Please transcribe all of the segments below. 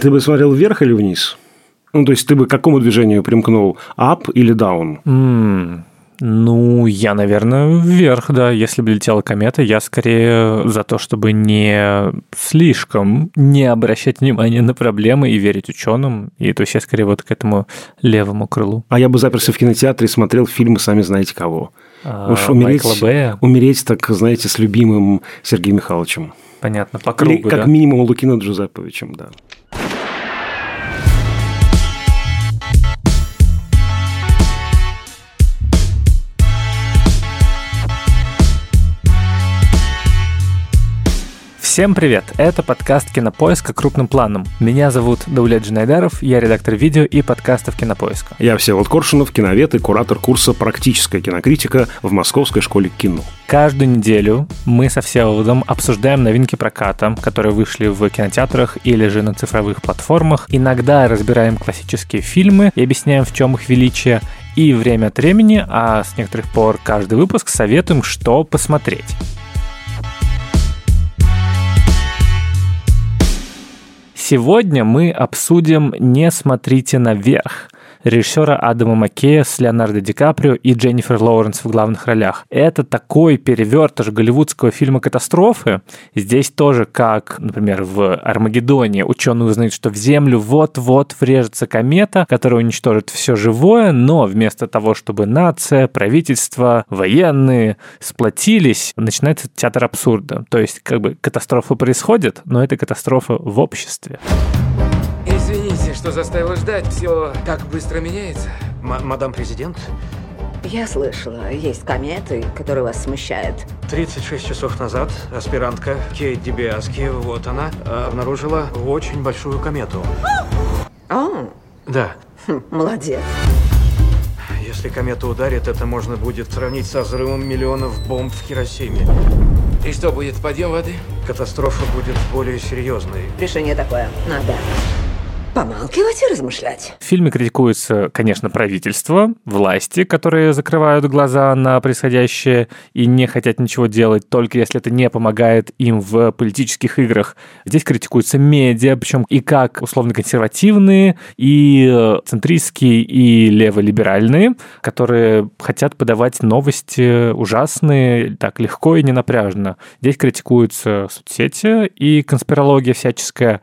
Ты бы смотрел вверх или вниз? Ну, то есть ты бы к какому движению примкнул? Up или down? М, Ну, я, наверное, вверх, да. Если бы летела комета, я скорее за то, чтобы не слишком не обращать внимания на проблемы и верить ученым. И то есть я скорее вот к этому левому крылу. А я бы заперся в кинотеатре и смотрел фильмы «Сами знаете кого». А, Уж умереть, умереть, так, знаете, с любимым Сергеем Михайловичем. понятно, по Или кругу, как да? минимум Лукино Джузепповичем, да. Всем привет! Это подкаст «Кинопоиска. Крупным планом». Меня зовут Даулет Джинайдаров, я редактор видео и подкастов «Кинопоиска». Я Всеволод Коршунов, киновед и куратор курса «Практическая кинокритика» в Московской школе кино. Каждую неделю мы со Всеволодом обсуждаем новинки проката, которые вышли в кинотеатрах или же на цифровых платформах. Иногда разбираем классические фильмы и объясняем, в чем их величие. И время от времени, а с некоторых пор каждый выпуск советуем, что посмотреть. Сегодня мы обсудим «Не смотрите наверх» режиссера Адама Маккея с Леонардо Ди Каприо и Дженнифер Лоуренс в главных ролях. Это такой перевертыш голливудского фильма «Катастрофы». Здесь тоже, как, например, в «Армагеддоне», ученые узнают, что в Землю вот-вот врежется комета, которая уничтожит все живое, но вместо того, чтобы нация, правительство, военные сплотились, начинается театр абсурда. То есть, как бы, катастрофа происходит, но это катастрофа в обществе. Что заставила ждать. Все так быстро меняется. М- мадам президент, Я слышала, есть кометы, которые вас смущают. 36 часов назад аспирантка Кейт Дебиаски, вот она, э, обнаружила очень большую комету. О, Да, хм, молодец. если комета ударит, это можно будет сравнить со взрывом миллионов бомб в Хиросиме. И что будет, подъем воды? Катастрофа будет более серьезной. Решение такое. Надо помалкивать и размышлять. В фильме критикуется, конечно, правительство, власти, которые закрывают глаза на происходящее и не хотят ничего делать, только если это не помогает им в политических играх. Здесь критикуются медиа, причем и как условно-консервативные, и э, центристские, и леволиберальные, которые хотят подавать новости ужасные так легко и ненапряжно. Здесь критикуются соцсети и конспирология всяческая,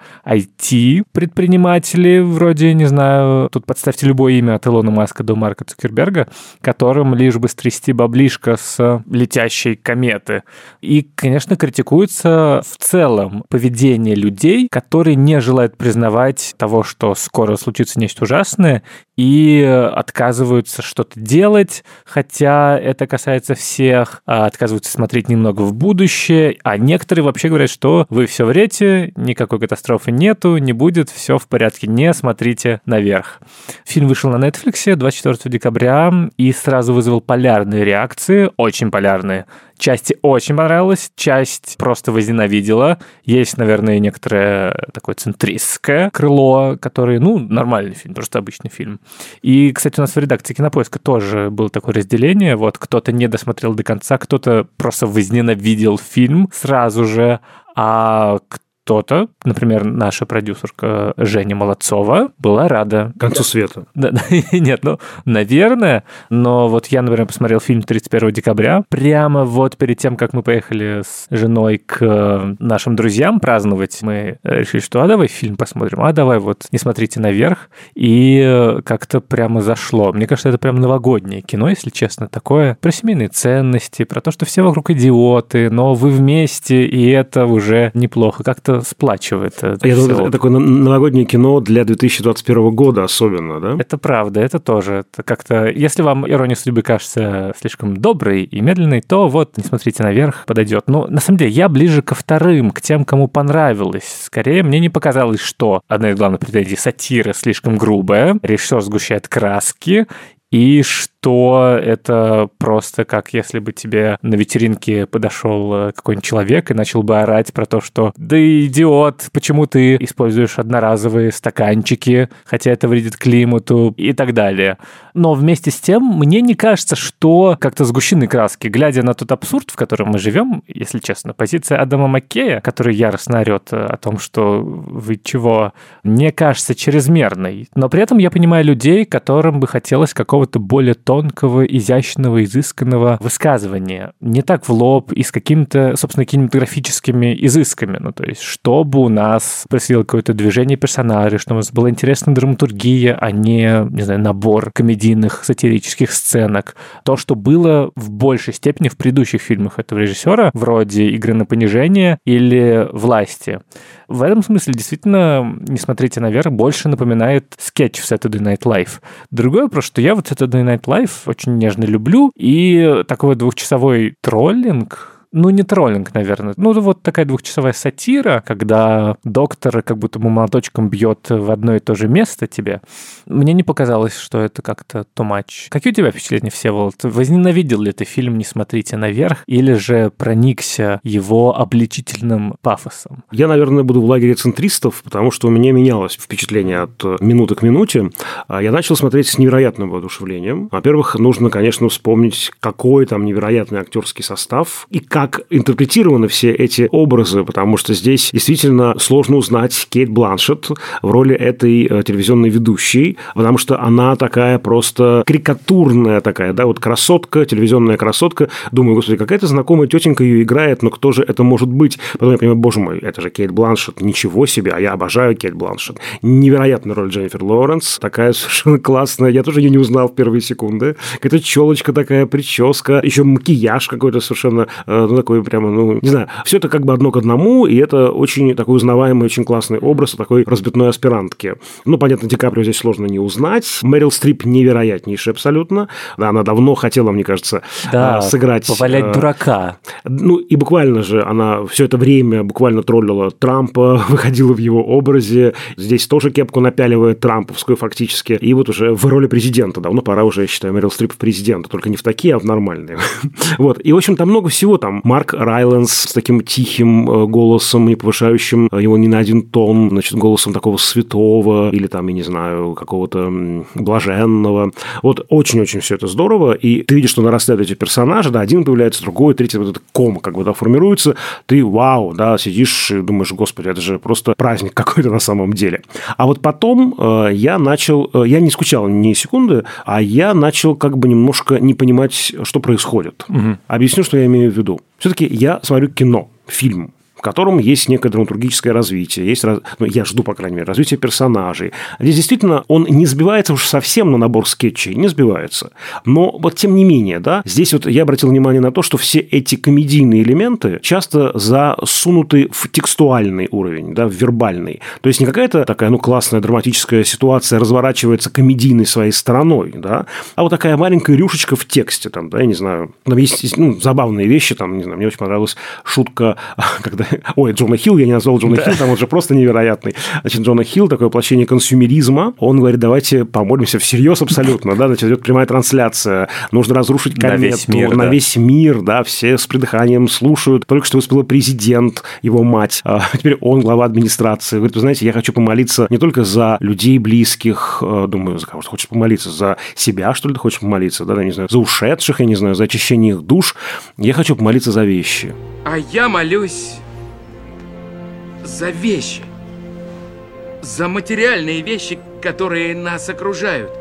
IT-предприниматели, вроде, не знаю, тут подставьте любое имя от Илона Маска до Марка Цукерберга, которым лишь бы стрясти баблишко с летящей кометы. И, конечно, критикуется в целом поведение людей, которые не желают признавать того, что скоро случится нечто ужасное, и отказываются что-то делать, хотя это касается всех, а отказываются смотреть немного в будущее, а некоторые вообще говорят, что вы все врете, никакой катастрофы нету, не будет, все в порядке, не смотрите наверх. Фильм вышел на Netflix 24 декабря и сразу вызвал полярные реакции, очень полярные. Части очень понравилось, часть просто возненавидела. Есть, наверное, некоторое такое центристское крыло, которое, ну, нормальный фильм, просто обычный фильм. И, кстати, у нас в редакции Кинопоиска тоже было такое разделение. Вот кто-то не досмотрел до конца, кто-то просто возненавидел фильм сразу же, а кто-то, например, наша продюсерка Женя Молодцова, была рада. К концу света. Да, да, нет, ну, наверное, но вот я, например, посмотрел фильм 31 декабря, прямо вот перед тем, как мы поехали с женой к э, нашим друзьям праздновать, мы решили, что а давай фильм посмотрим, а давай вот не смотрите наверх, и э, как-то прямо зашло. Мне кажется, это прям новогоднее кино, если честно, такое про семейные ценности, про то, что все вокруг идиоты, но вы вместе, и это уже неплохо, как-то сплачивает. это Я думаю, это такое новогоднее кино для 2021 года особенно, да? Это правда, это тоже. Это как-то, если вам ирония судьбы кажется слишком доброй и медленной, то вот, не смотрите наверх, подойдет. Но на самом деле я ближе ко вторым, к тем, кому понравилось. Скорее, мне не показалось, что одна из главных претензий сатира слишком грубая, режиссер сгущает краски, и что то это просто как если бы тебе на вечеринке подошел э, какой-нибудь человек и начал бы орать про то, что «Да идиот, почему ты используешь одноразовые стаканчики, хотя это вредит климату» и так далее. Но вместе с тем, мне не кажется, что как-то сгущены краски. Глядя на тот абсурд, в котором мы живем, если честно, позиция Адама Маккея, который яростно орет о том, что вы чего, не кажется чрезмерной. Но при этом я понимаю людей, которым бы хотелось какого-то более тонкого, изящного, изысканного высказывания. Не так в лоб и с какими-то, собственно, кинематографическими изысками. Ну, то есть, чтобы у нас происходило какое-то движение персонажей, чтобы у нас была интересная драматургия, а не, не знаю, набор комедийных сатирических сценок. То, что было в большей степени в предыдущих фильмах этого режиссера, вроде «Игры на понижение» или «Власти». В этом смысле действительно «Не смотрите наверх» больше напоминает скетч в Saturday Night Live. Другой вопрос, что я вот Saturday Night Live очень нежно люблю, и такой двухчасовой троллинг, ну, не троллинг, наверное. Ну, вот такая двухчасовая сатира, когда доктор как будто бы молоточком бьет в одно и то же место тебе. Мне не показалось, что это как-то too much. Какие у тебя впечатления, Всеволод? Возненавидел ли ты фильм «Не смотрите наверх» или же проникся его обличительным пафосом? Я, наверное, буду в лагере центристов, потому что у меня менялось впечатление от минуты к минуте. А я начал смотреть с невероятным воодушевлением. Во-первых, нужно, конечно, вспомнить, какой там невероятный актерский состав и как как интерпретированы все эти образы, потому что здесь действительно сложно узнать Кейт Бланшет в роли этой э, телевизионной ведущей, потому что она такая просто карикатурная такая, да, вот красотка, телевизионная красотка. Думаю, господи, какая-то знакомая тетенька ее играет, но кто же это может быть? Потом я понимаю, боже мой, это же Кейт Бланшет, ничего себе, а я обожаю Кейт Бланшет. Невероятная роль Дженнифер Лоуренс, такая совершенно классная, я тоже ее не узнал в первые секунды. Какая-то челочка такая, прическа, еще макияж какой-то совершенно э, ну, такой прямо, ну, не знаю, все это как бы одно к одному, и это очень такой узнаваемый, очень классный образ такой разбитной аспирантки. Ну, понятно, Ди Каприо здесь сложно не узнать. Мэрил Стрип невероятнейшая абсолютно. Да, она давно хотела, мне кажется, да, а, сыграть... повалять э, дурака. Ну, и буквально же она все это время буквально троллила Трампа, выходила в его образе. Здесь тоже кепку напяливает Трамповскую фактически. И вот уже в роли президента. Давно пора уже, я считаю, Мэрил Стрип в президента. Только не в такие, а в нормальные. вот. И, в общем, там много всего. Там Марк Райленс с таким тихим э, голосом, не повышающим э, его ни на один тон, значит, голосом такого святого или там, я не знаю, какого-то блаженного. Вот очень-очень все это здорово, и ты видишь, что нарастают эти персонажи, да, один появляется, другой, третий, вот этот ком как бы, да, формируется, ты, вау, да, сидишь и думаешь, господи, это же просто праздник какой-то на самом деле. А вот потом э, я начал, э, я не скучал ни секунды, а я начал как бы немножко не понимать, что происходит. Угу. Объясню, что я имею в виду. Все-таки я смотрю кино, фильм котором есть некое драматургическое развитие, есть, ну, я жду, по крайней мере, развитие персонажей. Здесь действительно он не сбивается уж совсем на набор скетчей, не сбивается. Но вот тем не менее, да, здесь вот я обратил внимание на то, что все эти комедийные элементы часто засунуты в текстуальный уровень, да, в вербальный. То есть не какая-то такая, ну, классная драматическая ситуация разворачивается комедийной своей стороной, да, а вот такая маленькая рюшечка в тексте, там, да, я не знаю, там есть ну, забавные вещи, там, не знаю, мне очень понравилась шутка, когда Ой, Джона Хилл, я не назвал Джона да. Хилл, там он же просто невероятный. Значит, Джона Хилл, такое воплощение консюмеризма, он говорит, давайте помолимся всерьез абсолютно, да, значит, идет прямая трансляция, нужно разрушить комету, на весь мир, на да. весь мир, да, все с придыханием слушают, только что выступил президент, его мать, а теперь он глава администрации, говорит, вы знаете, я хочу помолиться не только за людей близких, э, думаю, за кого ты хочешь помолиться, за себя, что ли, ты хочешь помолиться, да, я не знаю, за ушедших, я не знаю, за очищение их душ, я хочу помолиться за вещи. А я молюсь за вещи. За материальные вещи, которые нас окружают.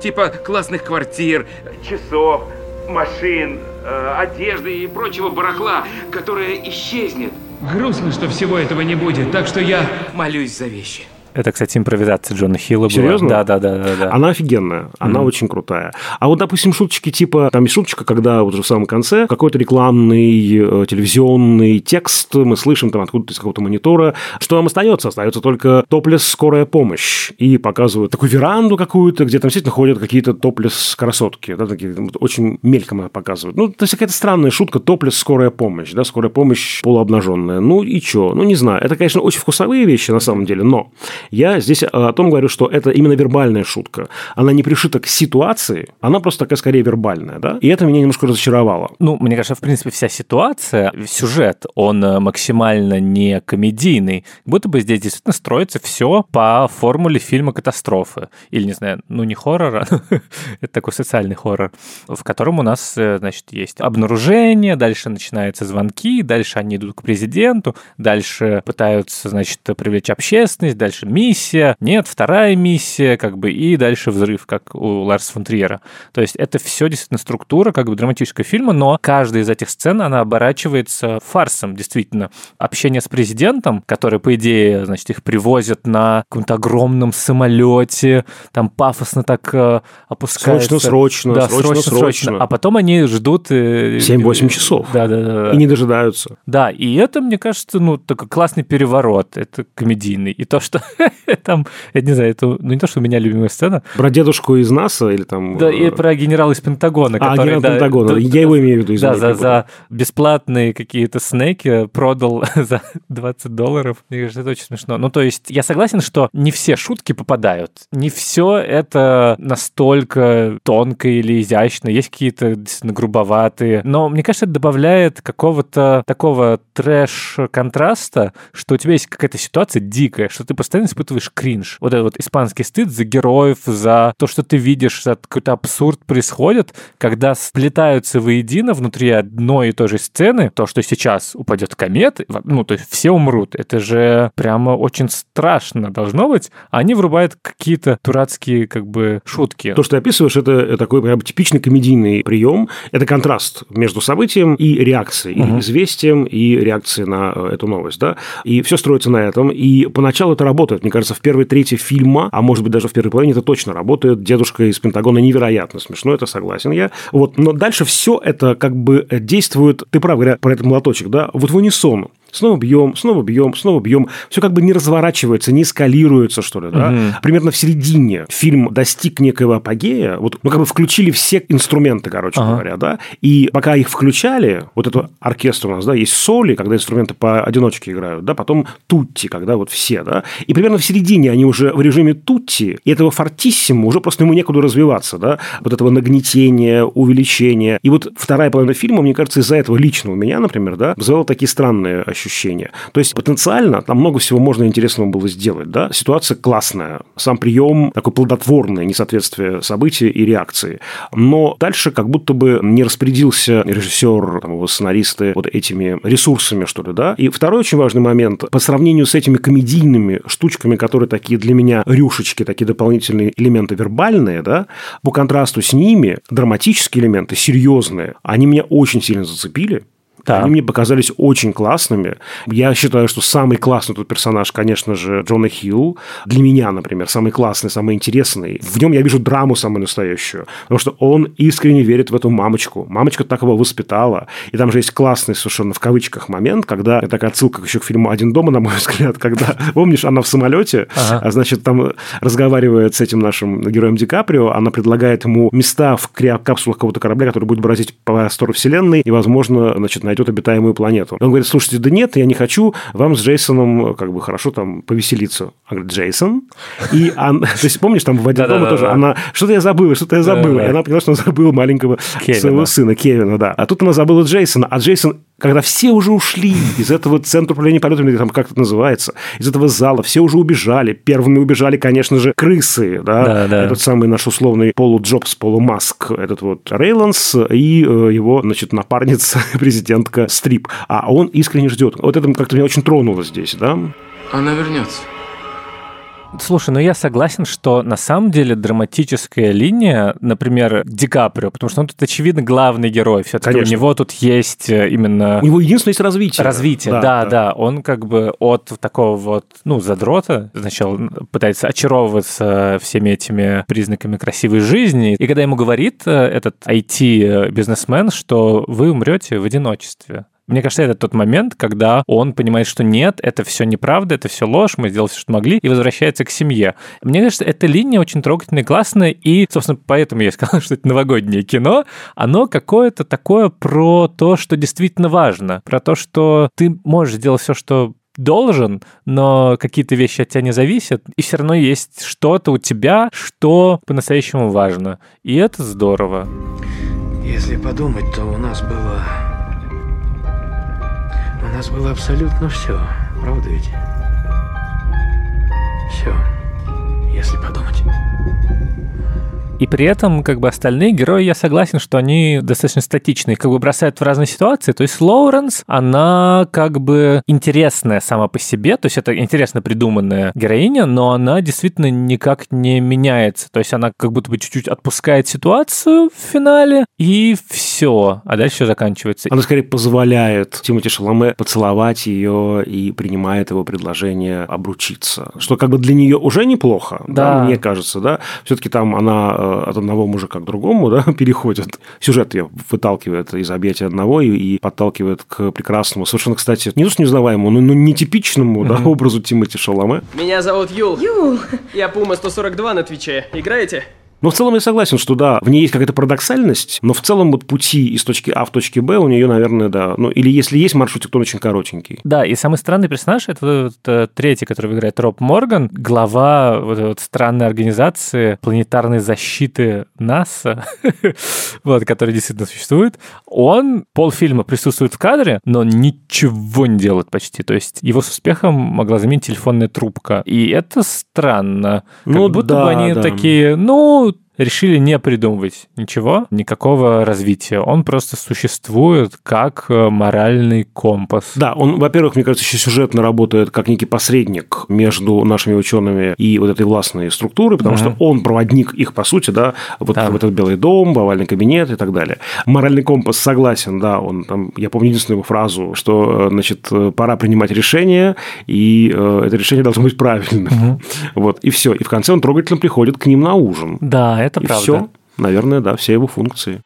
Типа классных квартир, часов, машин, э, одежды и прочего барахла, которое исчезнет. Грустно, что всего этого не будет, так что я молюсь за вещи. Это, кстати, импровизация Джона Хилла была. Серьезно? Да, да, да, да, да. Она офигенная, она mm. очень крутая. А вот, допустим, шуточки типа, там есть шуточка, когда вот уже в самом конце какой-то рекламный э, телевизионный текст мы слышим там откуда-то из какого-то монитора. Что нам остается? Остается только топлес скорая помощь. И показывают такую веранду какую-то, где там действительно ходят какие-то топлес красотки. Да, такие, очень мельком показывают. Ну, то есть какая-то странная шутка, топлес скорая помощь. Да, скорая помощь полуобнаженная. Ну и что? Ну, не знаю. Это, конечно, очень вкусовые вещи на самом деле, но Я здесь о том говорю, что это именно вербальная шутка. Она не пришита к ситуации, она просто такая скорее вербальная, да? И это меня немножко разочаровало. Ну, мне кажется, в принципе, вся ситуация, сюжет, он э, максимально не комедийный. Будто бы здесь действительно строится все по формуле фильма «Катастрофы». Или, не знаю, ну не хоррора, это такой социальный хоррор, в котором у нас, э, значит, есть обнаружение, дальше начинаются звонки, дальше они идут к президенту, дальше пытаются, значит, привлечь общественность, дальше миссия, нет, вторая миссия, как бы, и дальше взрыв, как у Ларса фон Триера. То есть это все действительно структура как бы драматического фильма, но каждая из этих сцен, она оборачивается фарсом, действительно. Общение с президентом, который, по идее, значит, их привозят на каком-то огромном самолете, там пафосно так э, опускается. Срочно, срочно, да, срочно, срочно, срочно. А потом они ждут... 7-8 часов. Да, да, да. И не дожидаются. Да, и это, мне кажется, ну, такой классный переворот. Это комедийный. И то, что там, я не знаю, это ну, не то, что у меня любимая сцена. Про дедушку из НАСА или там... Да, и про генерала из Пентагона. А, который, генерал да, Пентагона. Я его имею в виду. Да, за, за бесплатные какие-то снеки продал за 20 долларов. Мне кажется, это очень смешно. Ну, то есть, я согласен, что не все шутки попадают. Не все это настолько тонко или изящно. Есть какие-то действительно грубоватые. Но мне кажется, это добавляет какого-то такого трэш-контраста, что у тебя есть какая-то ситуация дикая, что ты постоянно испытываешь кринж. Вот этот вот испанский стыд за героев, за то, что ты видишь, за какой-то абсурд происходит, когда сплетаются воедино внутри одной и той же сцены, то, что сейчас упадет комет, ну, то есть все умрут. Это же прямо очень страшно должно быть. А они врубают какие-то дурацкие, как бы, шутки. То, что ты описываешь, это такой прям типичный комедийный прием. Это контраст между событием и реакцией, или известием и реакцией на э, эту новость, да. И все строится на этом. И поначалу это работает. Мне кажется, в первой трети фильма, а может быть даже в первой половине, это точно работает. Дедушка из Пентагона невероятно смешно, это согласен я. Вот. Но дальше все это как бы действует, ты прав, говоря про этот молоточек, да, вот в унисон. Снова бьем, снова бьем, снова бьем. Все как бы не разворачивается, не эскалируется, что ли, да. Мгм. Примерно в середине фильм достиг некого апогея. Вот, ну, как бы включили все инструменты, короче Ага. говоря, да. И пока их включали, вот это оркестр у нас, да, есть соли, когда инструменты поодиночке играют, да, потом тутти, когда вот все, да. И примерно в середине они уже в режиме тутти, и этого фортиссимо уже просто ему некуда развиваться, да. Вот этого нагнетения, увеличения. И вот вторая половина фильма, мне кажется, из-за этого лично у меня, например, да, вызывала такие странные ощущения. То есть потенциально там много всего можно интересного было сделать, да. Ситуация классная, сам прием такой плодотворный, несоответствие событий и реакции. Но дальше как будто бы не распорядился режиссер, там, его сценаристы вот этими ресурсами, что ли, да. И второй очень важный момент, по сравнению с этими комедийными штучками, которые такие для меня рюшечки, такие дополнительные элементы вербальные, да, по контрасту с ними драматические элементы, серьезные, они меня очень сильно зацепили. Да. Они мне показались очень классными. Я считаю, что самый классный тут персонаж, конечно же, Джона Хилл. Для меня, например, самый классный, самый интересный. В нем я вижу драму самую настоящую. Потому что он искренне верит в эту мамочку. Мамочка так его воспитала. И там же есть классный совершенно в кавычках момент, когда... Это такая отсылка еще к фильму «Один дома», на мой взгляд, когда, помнишь, она в самолете, Ага. а значит, там разговаривает с этим нашим героем Ди Каприо, она предлагает ему места в криокапсулах какого-то корабля, который будет бразить по простору вселенной, и, возможно, значит, найдет обитаемую планету. Он говорит, слушайте, да нет, я не хочу вам с Джейсоном как бы хорошо там повеселиться. Он говорит, Джейсон? И он, то есть, помнишь, там в «Один дома» тоже, она, что-то я забыла, что-то я забыла. И она поняла, что он забыл маленького своего сына, Кевина, да. А тут она забыла Джейсона, а Джейсон когда все уже ушли из этого центра управления полетами, или там как это называется, из этого зала, все уже убежали. Первыми убежали, конечно же, крысы, да, Да, да. этот самый наш условный полу Джобс, полу Маск, этот вот Рейланс и э, его, значит, напарница, президентка Стрип. А он искренне ждет. Вот это как-то меня очень тронуло здесь, да. Она вернется. Слушай, ну я согласен, что на самом деле драматическая линия, например, Ди Каприо, потому что он тут, очевидно, главный герой. Все-таки у него тут есть э, именно У него единственное есть развитие. развитие. Да, да, Он как бы от такого вот, ну, задрота сначала пытается очаровываться всеми этими признаками красивой жизни. И когда ему говорит э, этот IT-бизнесмен, что вы умрете в одиночестве. Мне кажется, это тот момент, когда он понимает, что нет, это все неправда, это все ложь, мы сделали все, что могли, и возвращается к семье. Мне кажется, эта линия очень трогательная, классная, и, собственно, поэтому я сказал, что это новогоднее кино. Оно какое-то такое про то, что действительно важно, про то, что ты можешь сделать все, что должен, но какие-то вещи от тебя не зависят, и все равно есть что-то у тебя, что по-настоящему важно. И это здорово. Если подумать, то у нас было... Нас было абсолютно все, правда ведь? Все, если подумать. И при этом, как бы, остальные герои, я согласен, что они достаточно статичные, как бы бросают в разные ситуации. То есть Лоуренс, она как бы интересная сама по себе, то есть это интересно придуманная героиня, но она действительно никак не меняется. То есть она как будто бы чуть-чуть отпускает ситуацию в финале, и все. А дальше все заканчивается. Она скорее позволяет Тимоти Шаломе поцеловать ее и принимает его предложение обручиться. Что как бы для нее уже неплохо, да. Да, мне кажется, да. Все-таки там она э, от одного мужика к другому, да, переходят. Сюжет ее выталкивает из объятия одного и, и подталкивает к прекрасному, совершенно, кстати, не то что неузнаваемому, но, но нетипичному, mm-hmm. да, образу Тимати Шаломе. Меня зовут Юл. Юл. Я Пума 142 на Твиче. Играете? Но в целом я согласен, что да, в ней есть какая-то парадоксальность, но в целом вот пути из точки А в точке Б у нее, наверное, да. Ну, или если есть маршрутик, то он очень коротенький. Да, и самый странный персонаж это вот, вот, третий, который играет Роб Морган, глава вот, вот странной организации планетарной защиты НАСА, вот, которая действительно существует. Он полфильма присутствует в кадре, но ничего не делает почти. То есть его с успехом могла заменить телефонная трубка. И это странно. Как ну, будто да, бы они да. такие, ну, решили не придумывать ничего, никакого развития. Он просто существует как э, моральный компас. Да, он, во-первых, мне кажется, еще сюжетно работает как некий посредник между нашими учеными и вот этой властной структурой, потому угу. что он проводник их, по сути, да, вот да. в этот Белый дом, в овальный кабинет и так далее. Моральный компас согласен, да, он там, я помню единственную его фразу, что, э, значит, э, пора принимать решение, и э, это решение должно быть правильным. Угу. Вот, и все. И в конце он трогательно приходит к ним на ужин. Да, это и правда. все, наверное, да, все его функции.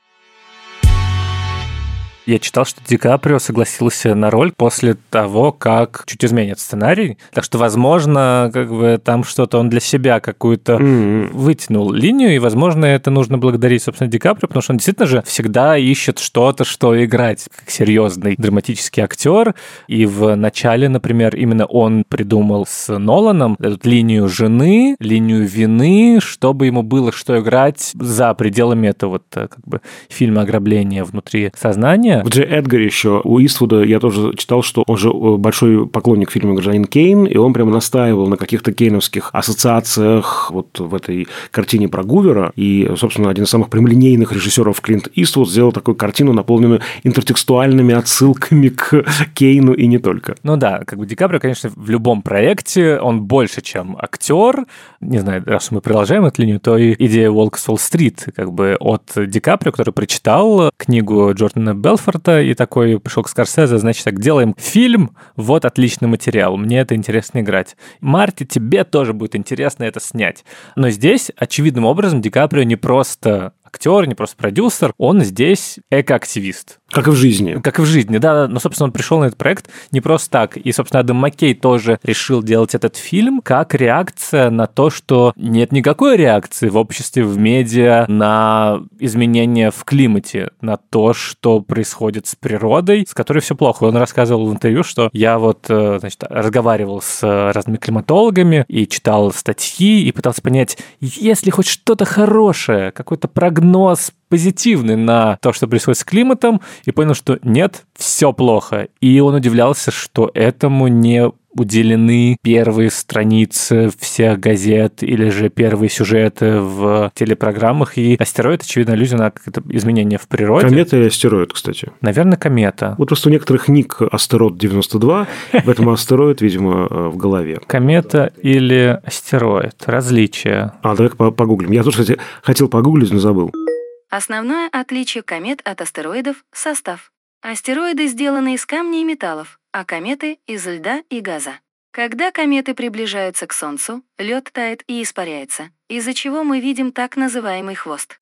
Я читал, что Ди Каприо согласился на роль после того, как чуть изменит сценарий. Так что, возможно, как бы там что-то он для себя какую-то mm-hmm. вытянул линию, и, возможно, это нужно благодарить, собственно, Ди Каприо, потому что он действительно же всегда ищет что-то, что играть, как серьезный драматический актер. И в начале, например, именно он придумал с Ноланом эту линию жены, линию вины, чтобы ему было что играть за пределами этого вот э, как бы фильма ограбления внутри сознания, в Дже Эдгаре еще у Иствуда я тоже читал, что он же э, большой поклонник фильма «Гражданин Кейн», и он прямо настаивал на каких-то кейновских ассоциациях вот в этой картине про Гувера. И, собственно, один из самых прямолинейных режиссеров Клинт Иствуд сделал такую картину, наполненную интертекстуальными отсылками к Кейну и не только. Ну да, как бы Ди Каприо, конечно, в любом проекте он больше, чем актер. Не знаю, раз мы продолжаем эту линию, то и идея Волк Солл-стрит, как бы от Ди Каприо, который прочитал книгу Джордана Белф Белфорта и такой пришел к Скорсезе, значит, так, делаем фильм, вот отличный материал, мне это интересно играть. Марти, тебе тоже будет интересно это снять. Но здесь, очевидным образом, Ди Каприо не просто актер, не просто продюсер, он здесь экоактивист. Как и в жизни. Как и в жизни, да. Но, собственно, он пришел на этот проект не просто так. И, собственно, Адам Маккей тоже решил делать этот фильм как реакция на то, что нет никакой реакции в обществе, в медиа на изменения в климате, на то, что происходит с природой, с которой все плохо. Он рассказывал в интервью, что я вот, э, значит, разговаривал с разными климатологами и читал статьи и пытался понять, есть ли хоть что-то хорошее, какой-то прогноз позитивный на то, что происходит с климатом, и понял, что нет, все плохо. И он удивлялся, что этому не уделены первые страницы всех газет или же первые сюжеты в телепрограммах. И астероид, очевидно, аллюзия на изменение в природе. Комета или астероид, кстати? Наверное, комета. Вот просто у некоторых ник астероид 92, в этом астероид, видимо, э, в голове. Комета или астероид. Различия. А, давай погуглим. Я тоже, кстати, хотел погуглить, но забыл. Основное отличие комет от астероидов – состав. Астероиды сделаны из камней и металлов, а кометы – из льда и газа. Когда кометы приближаются к Солнцу, лед тает и испаряется, из-за чего мы видим так называемый хвост.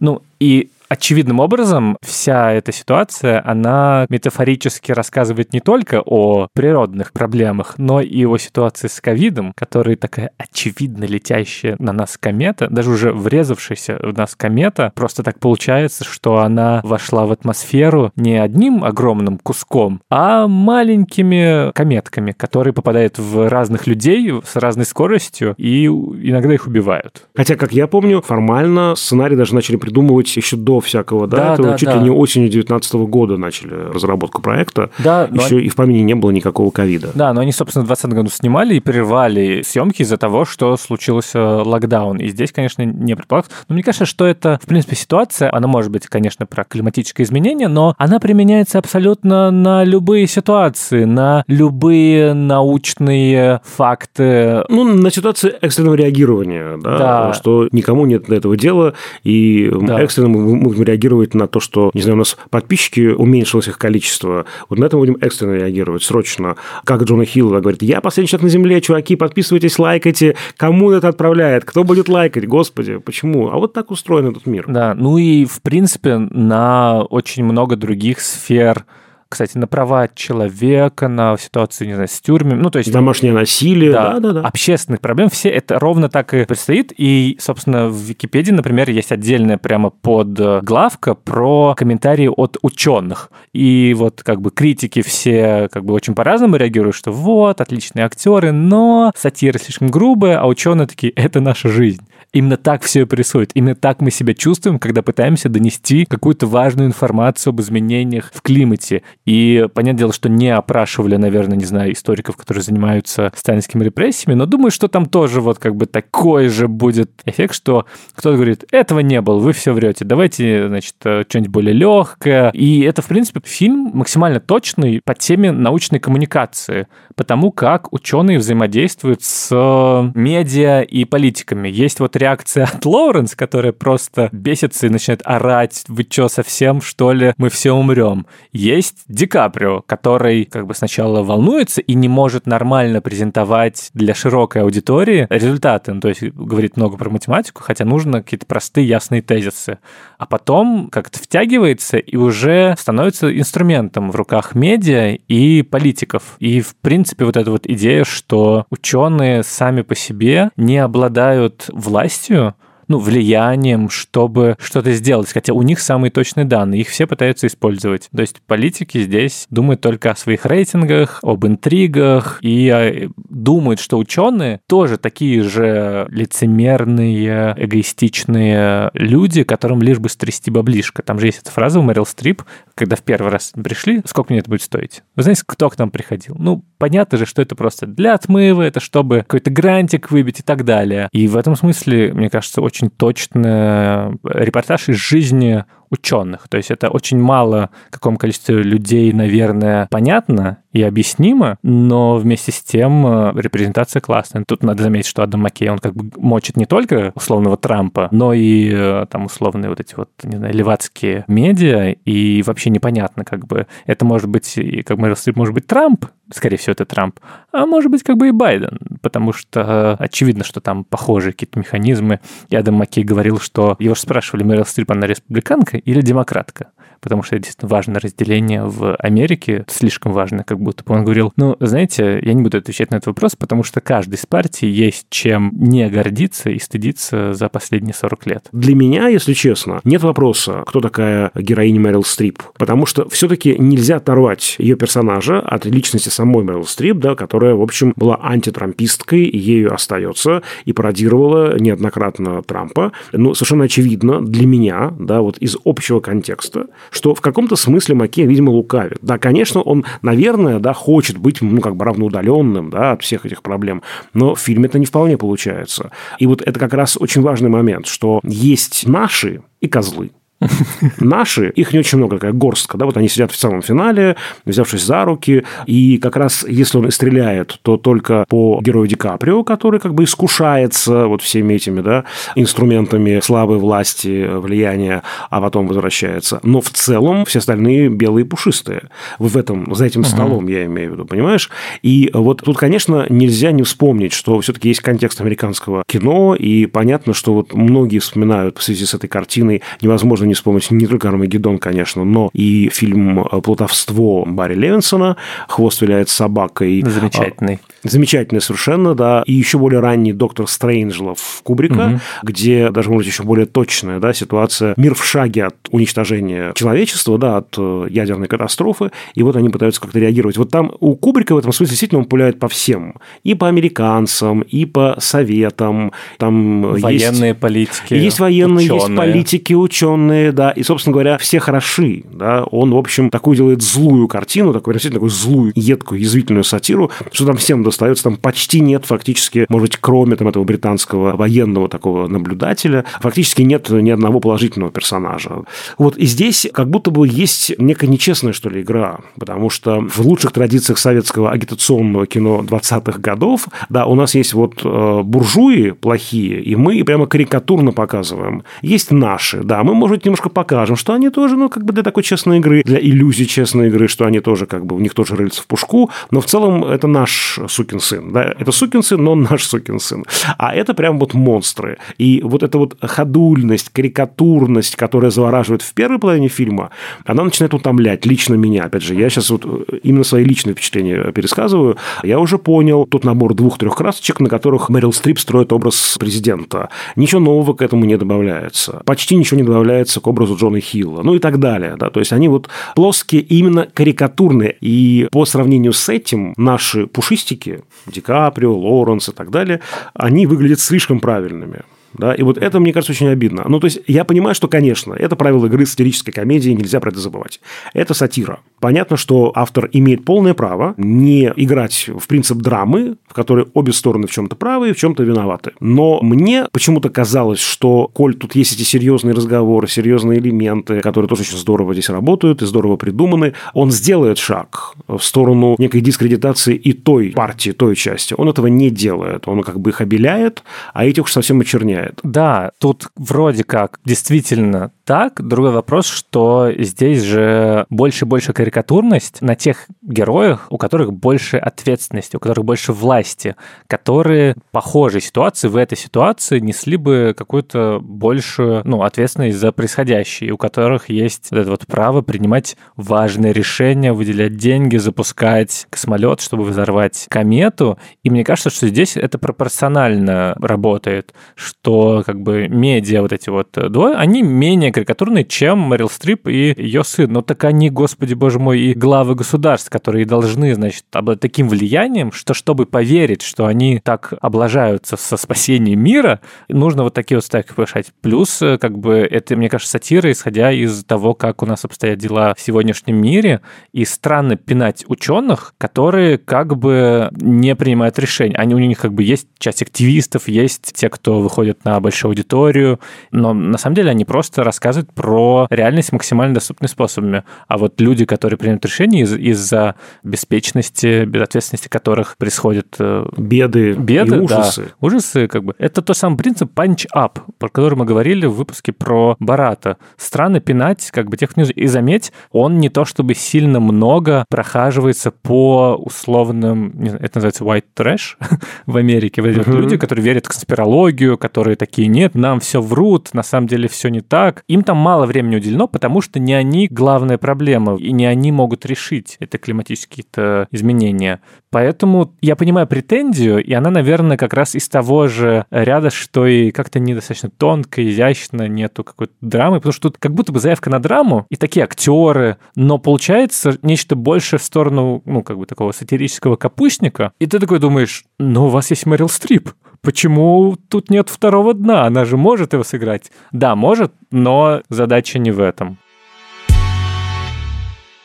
Ну, И очевидным образом вся эта ситуация, она метафорически рассказывает не только о природных проблемах, но и о ситуации с ковидом, которая такая очевидно летящая на нас комета, даже уже врезавшаяся в нас комета, просто так получается, что она вошла в атмосферу не одним огромным куском, а маленькими кометками, которые попадают в разных людей с разной скоростью и иногда их убивают. Хотя, как я помню, формально сценарий даже начали придумывать еще до всякого, да, Да, этого да, чуть да. ли не осенью 2019 года начали разработку проекта. Да, но Еще и в помине не было никакого ковида. Да, но они, собственно, в 2020 году снимали и прервали съемки из-за того, что случился локдаун. И здесь, конечно, не предполагалось. Но мне кажется, что это, в принципе, ситуация, она может быть, конечно, про климатическое изменение, но она применяется абсолютно на любые ситуации, на любые научные факты. Ну, на ситуации экстренного реагирования, да, Да. что никому нет до этого дела, и Да. экстренно мы будем реагировать на то, что, не знаю, у нас подписчики уменьшилось их количество. Вот на это мы будем экстренно реагировать, срочно. Как Джона Хилла говорит, я последний человек на земле, чуваки, подписывайтесь, лайкайте. Кому это отправляет? Кто будет лайкать? Господи, почему? А вот так устроен этот мир. Да, ну и, в принципе, на очень много других сфер кстати, на права человека, на ситуацию, не знаю, с тюрьмами. Ну, то есть Домашнее насилие, да, да, да. общественных проблем, все это ровно так и предстоит. И, собственно, в Википедии, например, есть отдельная прямо под главка про комментарии от ученых. И вот как бы критики все как бы очень по-разному реагируют, что вот, отличные актеры, но сатира слишком грубая, а ученые такие, это наша жизнь. Именно так все и происходит. Именно так мы себя чувствуем, когда пытаемся донести какую-то важную информацию об изменениях в климате. И понятное дело, что не опрашивали, наверное, не знаю, историков, которые занимаются сталинскими репрессиями, но думаю, что там тоже вот как бы такой же будет эффект, что кто-то говорит, этого не было, вы все врете, давайте, значит, э, что-нибудь более легкое. И это, в принципе, фильм максимально точный по теме научной коммуникации, потому как ученые взаимодействуют с э, медиа и политиками. Есть вот реакция от Лоуренс, которая просто бесится и начинает орать, вы что, совсем, что ли, мы все умрем. Есть Ди Каприо, который как бы сначала волнуется и не может нормально презентовать для широкой аудитории результаты. Ну, то есть говорит много про математику, хотя нужно какие-то простые, ясные тезисы. А потом как-то втягивается и уже становится инструментом в руках медиа и политиков. И, в принципе, вот эта вот идея, что ученые сами по себе не обладают властью, счастью, ну, влиянием, чтобы что-то сделать. Хотя у них самые точные данные, их все пытаются использовать. То есть политики здесь думают только о своих рейтингах, об интригах и э, думают, что ученые тоже такие же лицемерные, эгоистичные люди, которым лишь бы стрясти баблишко. Там же есть эта фраза у Мэрил Стрип, когда в первый раз пришли, сколько мне это будет стоить? Вы знаете, кто к нам приходил? Ну, понятно же, что это просто для отмыва, это чтобы какой-то грантик выбить и так далее. И в этом смысле, мне кажется, очень точный репортаж из жизни ученых. То есть это очень мало каком количестве людей, наверное, понятно и объяснимо, но вместе с тем э, репрезентация классная. Тут надо заметить, что Адам Маккей, он как бы мочит не только условного Трампа, но и э, там условные вот эти вот, не знаю, левацкие медиа, и вообще непонятно, как бы, это может быть, как Стрип может быть Трамп, скорее всего, это Трамп, а может быть, как бы и Байден, потому что э, очевидно, что там похожие какие-то механизмы. И Адам Маккей говорил, что его же спрашивали, Мэрил Стрип, она республиканка или демократка? Потому что это действительно важное разделение в Америке, слишком важно, как будто бы. Он говорил, ну, знаете, я не буду отвечать на этот вопрос, потому что каждый из партий есть чем не гордиться и стыдиться за последние 40 лет. Для меня, если честно, нет вопроса, кто такая героиня Мэрил Стрип. Потому что все-таки нельзя оторвать ее персонажа от личности самой Мэрил Стрип, да, которая, в общем, была антитрамписткой, ею остается, и пародировала неоднократно Трампа. Ну, совершенно очевидно для меня, да, вот из общего контекста, что в каком-то смысле Маккей, видимо, лукавит. Да, конечно, он, наверное, да, хочет быть, ну, как бы равноудаленным, да, от всех этих проблем, но в фильме это не вполне получается. И вот это как раз очень важный момент, что есть наши и козлы. Наши, их не очень много, такая горстка, да, вот они сидят в самом финале, взявшись за руки, и как раз если он и стреляет, то только по герою Ди Каприо, который как бы искушается вот всеми этими, да, инструментами славы, власти, влияния, а потом возвращается. Но в целом все остальные белые пушистые. В этом, за этим столом, я имею в виду, понимаешь? И вот тут, конечно, нельзя не вспомнить, что все-таки есть контекст американского кино, и понятно, что вот многие вспоминают в связи с этой картиной невозможно не вспомнить не только «Армагеддон», конечно, но и фильм «Плутовство» Барри Левинсона «Хвост виляет собакой». Замечательный. Замечательный совершенно, да. И еще более ранний «Доктор Стрейнджлов» Кубрика, угу. где даже, может быть, еще более точная да, ситуация. Мир в шаге от уничтожения человечества, да, от э, ядерной катастрофы, и вот они пытаются как-то реагировать. Вот там у Кубрика в этом смысле действительно он пуляет по всем. И по американцам, и по советам. Там военные есть, политики. Есть военные, ученые. есть политики, ученые, да. И, собственно говоря, все хороши. Да. Он, в общем, такую делает злую картину, такую, действительно, такую злую, едкую, язвительную сатиру, что там всем достается. Там почти нет фактически, может быть, кроме там, этого британского военного такого наблюдателя, фактически нет ни одного положительного персонажа. Вот и здесь как будто бы есть некая нечестная, что ли, игра, потому что в лучших традициях советского агитационного кино 20-х годов, да, у нас есть вот э, буржуи плохие, и мы прямо карикатурно показываем. Есть наши, да, мы, может быть, немножко покажем, что они тоже, ну, как бы для такой честной игры, для иллюзии честной игры, что они тоже, как бы, у них тоже рыльца в пушку, но в целом это наш сукин сын, да, это сукин сын, но наш сукин сын. А это прям вот монстры. И вот эта вот ходульность, карикатурность, которая завораживает в первой половине фильма, она начинает утомлять лично меня. Опять же, я сейчас вот э, именно свои личные впечатления пересказываю. Я уже понял тот набор двух-трех красочек, на которых Мэрил Стрип строит образ президента. Ничего нового к этому не добавляется. Почти ничего не добавляется к образу Джона Хилла. Ну и так далее. Да? То есть они вот плоские, именно карикатурные. И по сравнению с этим наши пушистики, Ди Каприо, Лоуренс и так далее, они выглядят слишком правильными. Да? И вот это, мне кажется, очень обидно. Ну, то есть, я понимаю, что, конечно, это правило игры сатирической комедии, нельзя про это забывать. Это сатира. Понятно, что автор имеет полное право не играть в принцип драмы, в которой обе стороны в чем-то правы и в чем-то виноваты. Но мне почему-то казалось, что, коль тут есть эти серьезные разговоры, серьезные элементы, которые тоже очень здорово здесь работают и здорово придуманы, он сделает шаг в сторону некой дискредитации и той партии, той части. Он этого не делает. Он как бы их обеляет, а этих уж совсем очерняет. Да, тут вроде как действительно так. Другой вопрос, что здесь же больше и больше карикатурность на тех героях, у которых больше ответственности, у которых больше власти, которые похожей ситуации в этой ситуации несли бы какую-то большую ну, ответственность за происходящее, у которых есть вот это вот право принимать важные решения, выделять деньги, запускать космолет, чтобы взорвать комету. И мне кажется, что здесь это пропорционально работает, что как бы медиа вот эти вот двое, они менее карикатурные, чем Мэрил Стрип и ее сын. Но так они, господи боже мой, и главы государств, которые должны, значит, обладать таким влиянием, что чтобы поверить, что они так облажаются со спасением мира, нужно вот такие вот ставки повышать. Плюс, э, как бы, это, мне кажется, сатира, исходя из того, как у нас обстоят дела в сегодняшнем мире, и странно пинать ученых, которые как бы не принимают решений. Они, у них как бы есть часть активистов, есть те, кто выходит на большую аудиторию, но на самом деле они просто рассказывают про реальность максимально доступными способами. А вот люди, которые принимают решения из- из-за беспечности, безответственности которых происходят э, беды, беды и ужасы. Да, ужасы, как бы. Это тот самый принцип punch-up, про который мы говорили в выпуске про Барата. Странно пинать как бы тех внизу. И заметь, он не то чтобы сильно много прохаживается по условным, это называется white trash в Америке. Вот uh-huh. люди, которые верят в конспирологию, которые такие, нет, нам все врут, на самом деле все не так. Им там мало времени уделено, потому что не они главная проблема, и не они могут решить это климатические-то изменения. Поэтому я понимаю претензию, и она, наверное, как раз из того же ряда, что и как-то недостаточно тонко, изящно, нету какой-то драмы, потому что тут как будто бы заявка на драму, и такие актеры, но получается нечто больше в сторону, ну, как бы такого сатирического капустника, и ты такой думаешь, ну, у вас есть Мэрил Стрип, почему тут нет второго дна? Она же может его сыграть. Да, может, но задача не в этом.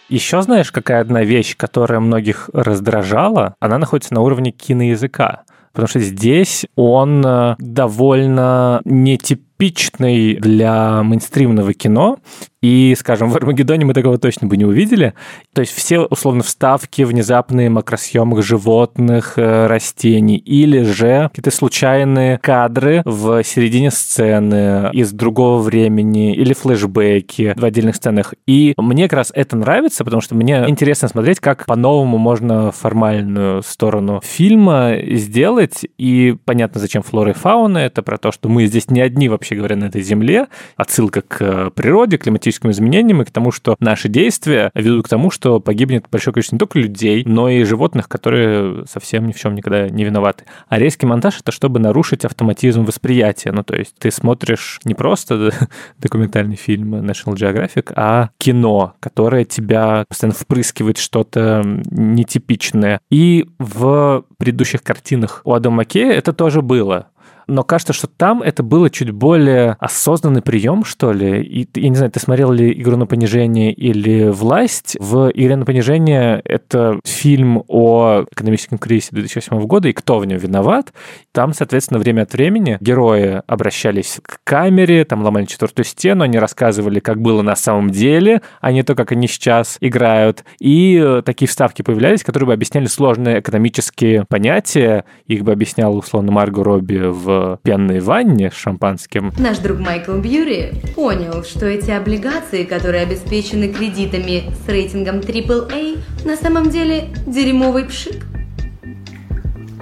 Еще знаешь, какая одна вещь, которая многих раздражала? Она находится на уровне киноязыка. Потому что здесь он э, довольно нетипичный для мейнстримного кино, и, скажем, в Армагеддоне мы такого точно бы не увидели. То есть все, условно, вставки, внезапные макросъемок животных, э, растений, или же какие-то случайные кадры в середине сцены из другого времени, или флешбеки в отдельных сценах. И мне как раз это нравится, потому что мне интересно смотреть, как по-новому можно формальную сторону фильма сделать. И понятно, зачем флора и фауна. Это про то, что мы здесь не одни вообще говоря, на этой земле. Отсылка к природе, климатическим изменениям и к тому, что наши действия ведут к тому, что погибнет большое количество не только людей, но и животных, которые совсем ни в чем никогда не виноваты. А резкий монтаж — это чтобы нарушить автоматизм восприятия. Ну, то есть ты смотришь не просто документальный фильм National Geographic, а кино, которое тебя постоянно впрыскивает что-то нетипичное. И в предыдущих картинах у Адама Маккея это тоже было но кажется, что там это было чуть более осознанный прием, что ли. И, я не знаю, ты смотрел ли «Игру на понижение» или «Власть». В «Игре на понижение» это фильм о экономическом кризисе 2008 года и кто в нем виноват. Там, соответственно, время от времени герои обращались к камере, там ломали четвертую стену, они рассказывали, как было на самом деле, а не то, как они сейчас играют. И э, такие вставки появлялись, которые бы объясняли сложные экономические понятия. Их бы объяснял, условно, Марго Робби в пенной ванне с шампанским. Наш друг Майкл Бьюри понял, что эти облигации, которые обеспечены кредитами с рейтингом AAA, на самом деле дерьмовый пшик.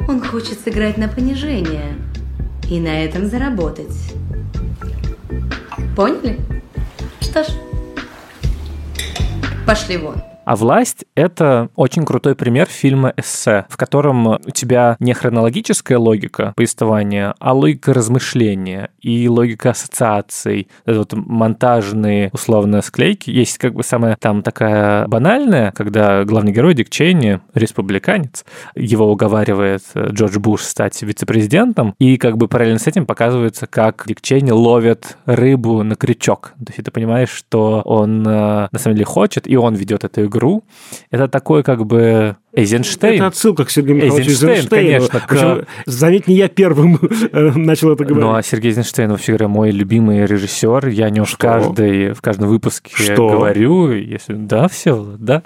Он хочет сыграть на понижение и на этом заработать. Поняли? Что ж, пошли вон. А «Власть» — это очень крутой пример фильма «Эссе», в котором у тебя не хронологическая логика повествования, а логика размышления и логика ассоциаций. Это вот монтажные, условно, склейки. Есть как бы самая там такая банальная, когда главный герой Дик Чейни, республиканец, его уговаривает э, Джордж Буш стать вице-президентом, и как бы параллельно с этим показывается, как Дик Чейни ловит рыбу на крючок. То есть ты понимаешь, что он э, на самом деле хочет, и он ведет эту игру. Это такой как бы Эйзенштейн. Это отсылка к Сергею Михайловичу Эйзенштейн, Эйзенштейну. конечно. Причем, К... заметь, не я первым э, начал это говорить. Ну, а Сергей Эйзенштейн, вообще говоря, мой любимый режиссер. Я о нем в, каждой, в каждом выпуске Что? говорю. Если... Да, все, да.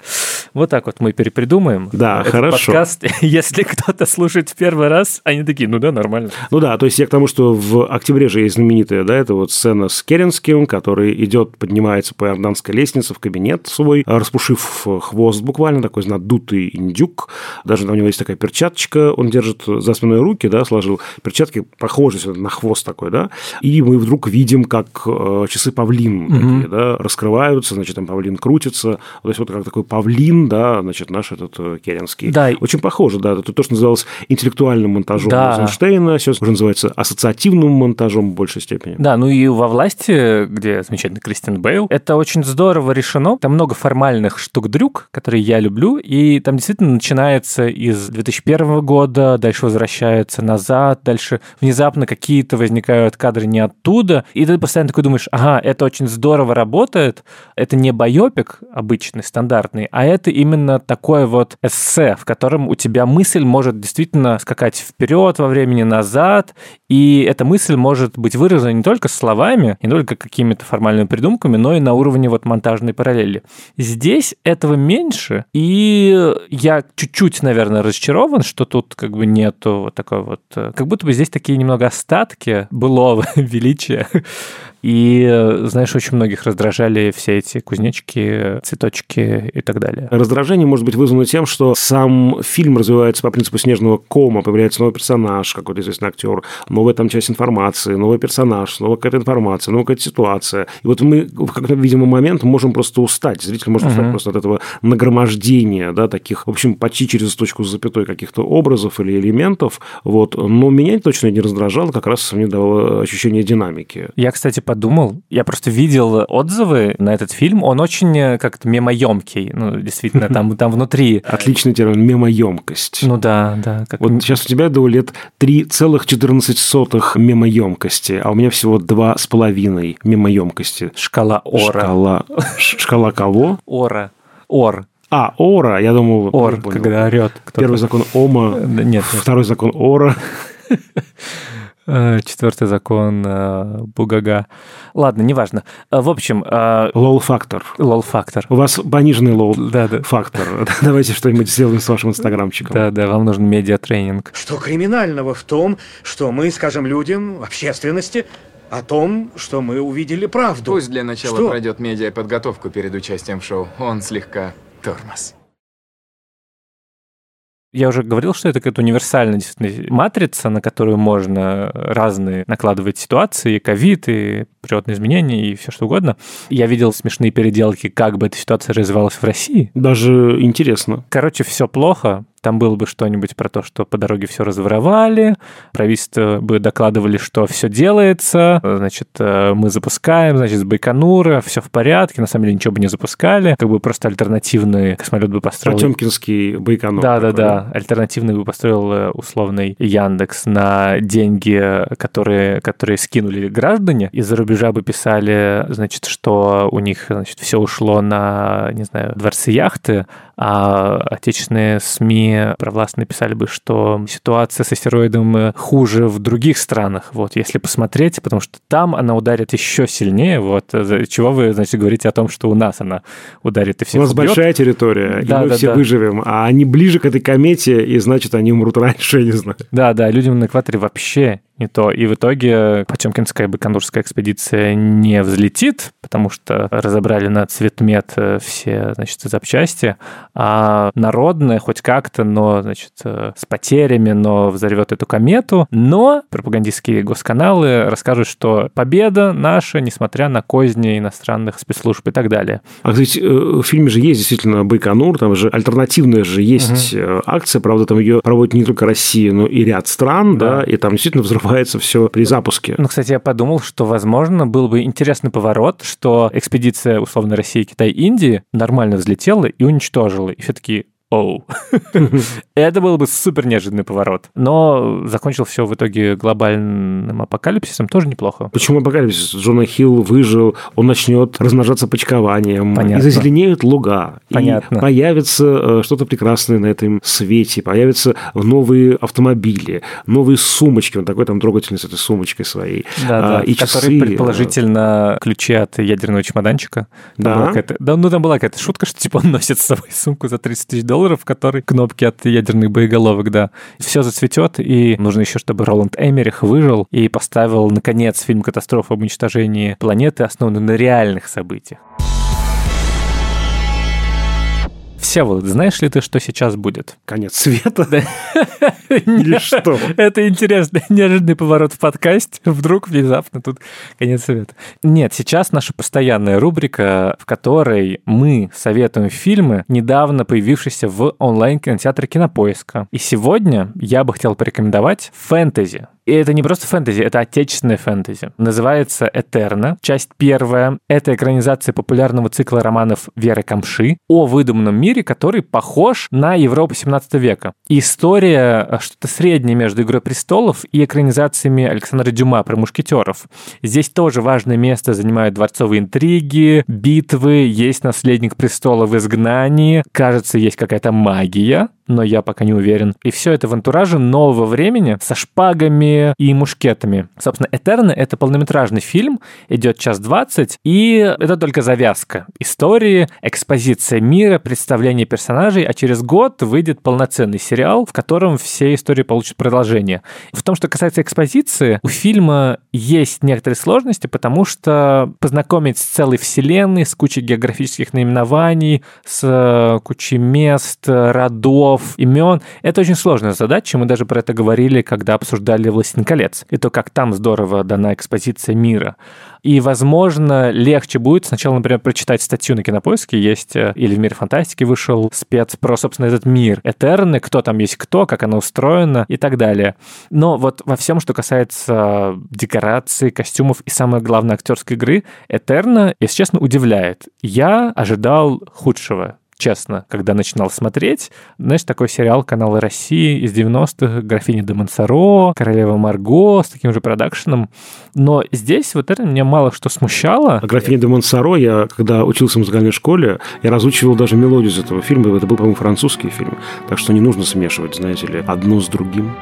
Вот так вот мы перепридумаем. Да, Этот хорошо. подкаст, если кто-то слушает в первый раз, они такие, ну да, нормально. Ну да, то есть я к тому, что в октябре же есть знаменитая, да, это вот сцена с Керенским, который идет, поднимается по иорданской лестнице в кабинет свой, распушив хвост буквально, такой надутый индюк. Даже у него есть такая перчаточка, он держит за спиной руки, да, сложил перчатки, похожие на хвост такой, да, и мы вдруг видим, как э, часы павлин Мгм. такие, да, раскрываются, значит, там павлин крутится, то есть вот как такой павлин, да, значит, наш этот э, Керенский. Да. Очень похоже, да, это то, что называлось интеллектуальным монтажом Да. Эйзенштейна, сейчас уже называется ассоциативным монтажом в большей степени. Да, ну и во власти, где замечательный Кристиан Бейл, это очень здорово решено. Там много формальных штук-дрюк, которые я люблю, и там действительно начинается из 2001 года, дальше возвращается назад, дальше внезапно какие-то возникают кадры не оттуда, и ты постоянно такой думаешь, ага, это очень здорово работает, это не байопик обычный, стандартный, а это именно такое вот эссе, в котором у тебя мысль может действительно скакать вперед во времени, назад, и эта мысль может быть выражена не только словами, не только какими-то формальными придумками, но и на уровне вот монтажной параллели. Здесь этого меньше, и я чуть-чуть, наверное, разочарован, что тут как бы нету вот такой вот... э, Как будто бы здесь такие немного остатки былого величия. И, знаешь, очень многих раздражали все эти кузнечки, цветочки и так далее. Раздражение может быть вызвано тем, что сам фильм развивается по принципу снежного кома, появляется новый персонаж, какой-то известный актер, новая там часть информации, новый персонаж, новая какая-то информация, новая какая-то ситуация. И вот мы в какой-то, видимо, момент можем просто устать. Зритель может устать Мгм. просто от этого нагромождения, да, таких, в общем, почти через точку с запятой каких-то образов или элементов. Вот. Но меня точно не раздражало, как раз мне давало ощущение динамики. Я, кстати, подумал, я просто видел отзывы на этот фильм, он очень э, как-то мемоемкий, ну, действительно, там, там внутри... Отличный термин «мемоемкость». Ну да, да. Как... Вот сейчас у тебя, до лет 3,14 мемоемкости, а у меня всего 2,5 мемоемкости. Шкала Ора. Шкала, шкала кого? Ора. Ор. А, Ора, я думал... Ор, когда орет. Первый закон Ома, Э, да Нет, нет. второй закон Ора. Э, Четвертый закон э, Бугага. Ладно, неважно. Э, В общем, LOL-фактор. LOL-фактор. У вас пониженный Да, да. LOL-фактор. Давайте что-нибудь сделаем с вашим инстаграмчиком. Да, да, вам нужен медиатренинг. Что криминального в том, что мы скажем людям, общественности, о том, что мы увидели правду? Пусть для начала Что? пройдет медиаподготовку перед участием в шоу. Он слегка тормоз. Я уже говорил, что это какая-то универсальная действительно матрица, на которую можно разные накладывать ситуации, и ковид, и природные изменения, и все что угодно. Я видел смешные переделки, как бы эта ситуация развивалась в России. Даже интересно. Короче, все плохо, там было бы что-нибудь про то, что по дороге все разворовали, правительство бы докладывали, что все делается, значит, э, мы запускаем, значит, с Байконура, все в порядке, на самом деле ничего бы не запускали, как бы просто альтернативный космолет бы построил. Потемкинский Байконур. Да, да, да. Альтернативный бы построил э, условный Яндекс на деньги, которые, которые скинули граждане. Из-за рубежа бы писали, значит, что у них, значит, все ушло на, не знаю, дворцы яхты, а отечественные СМИ провластные писали бы, что ситуация с астероидом э, хуже в других странах. Вот, если посмотреть, потому что там она ударит еще сильнее. Вот, чего вы, значит, говорите о том, что у нас она ударит и всех У нас убьет? большая территория, Да, и мы да, все да. выживем, а они ближе к этой комете, и значит, они умрут раньше, я не знаю. Да, да, людям на экваторе вообще не то. И в итоге Потемкинская Байконурская экспедиция не взлетит, потому что разобрали на цветмет э, все, значит, запчасти, а народная хоть как-то, но, значит, э, с потерями, но взорвет эту комету. Но пропагандистские госканалы расскажут, что победа наша, несмотря на козни иностранных спецслужб и так далее. А, кстати, э, в фильме же есть действительно Байконур, там же альтернативная же есть э, акция, правда, там ее проводит не только Россия, но и ряд стран, да, Да. и там действительно взрывается все при запуске. Ну, кстати, я подумал, что, возможно, был бы интересный поворот, что экспедиция, условно, России, Китай, Индии нормально взлетела и уничтожила. И все таки Оу. Это был бы супер неожиданный поворот. Но закончил все в итоге глобальным апокалипсисом тоже неплохо. Почему апокалипсис? Джона Хилл выжил, он начнет размножаться почкованием, Понятно. и зазеленеют луга, Понятно. и появится э, что-то прекрасное на этом свете, появятся новые автомобили, новые сумочки, он такой там трогательный с этой сумочкой своей, Да, А, да. и часы, предположительно ключи от ядерного чемоданчика. Там Да? какая-то- да, ну там была какая-то шутка, что типа он носит с собой сумку за 30 тысяч долларов, в которой кнопки от ядерных боеголовок, да. Все зацветет, и нужно еще, чтобы Роланд Эмерих выжил и поставил, наконец, фильм «Катастрофа об уничтожении планеты», основанный на реальных событиях. Всеволод, знаешь ли ты, что сейчас будет? конец света или что? Это интересный, неожиданный поворот в подкасте. Вдруг внезапно тут конец света. Нет, сейчас наша постоянная рубрика, в которой мы советуем фильмы, недавно появившиеся в онлайн-кинотеатре Кинопоиска. И сегодня я бы хотел порекомендовать фэнтези. И это не просто фэнтези, это отечественное фэнтези. Называется «Этерна». Часть первая. Это экранизация популярного цикла романов Веры Камши о выдуманном мире, который похож на Европу 17 века. История э, что-то среднее между «Игрой престолов» и экранизациями Александра Дюма про мушкетеров. Здесь тоже важное место занимают дворцовые интриги, битвы, есть наследник престола в изгнании, кажется, есть какая-то магия, но я пока не уверен. И все это в антураже нового времени со шпагами и мушкетами. Собственно, «Этерна» — это полнометражный фильм, идет час двадцать, и это только завязка истории, экспозиция мира, представление персонажей, а через год выйдет полноценный сериал, в котором все истории получат продолжение. В том, что касается экспозиции, у фильма есть некоторые сложности, потому что познакомить с целой вселенной, с кучей географических наименований, с кучей мест, родов, имен, это очень сложная задача. Мы даже про это говорили, когда обсуждали «Властелин колец». И то, как там здорово дана экспозиция мира. И, возможно, легче будет сначала, например, прочитать статью на Кинопоиске, есть, э, или в «Мире фантастики» вышел спец про, собственно, этот мир. Этерны, кто там есть кто, как оно устроено и так далее. Но вот во всем, что касается декораций, костюмов и, самое главное, актерской игры, Этерна, если честно, удивляет. Я ожидал худшего честно, когда начинал смотреть. Знаешь, такой сериал канала России из 90-х, «Графиня де Монсоро», «Королева Марго» с таким же продакшеном. Но здесь вот это меня мало что смущало. А графиня де Монсоро, я когда учился в музыкальной школе, я разучивал даже мелодию из этого фильма. Это был, по-моему, французский фильм. Так что не нужно смешивать, знаете ли, одно с другим.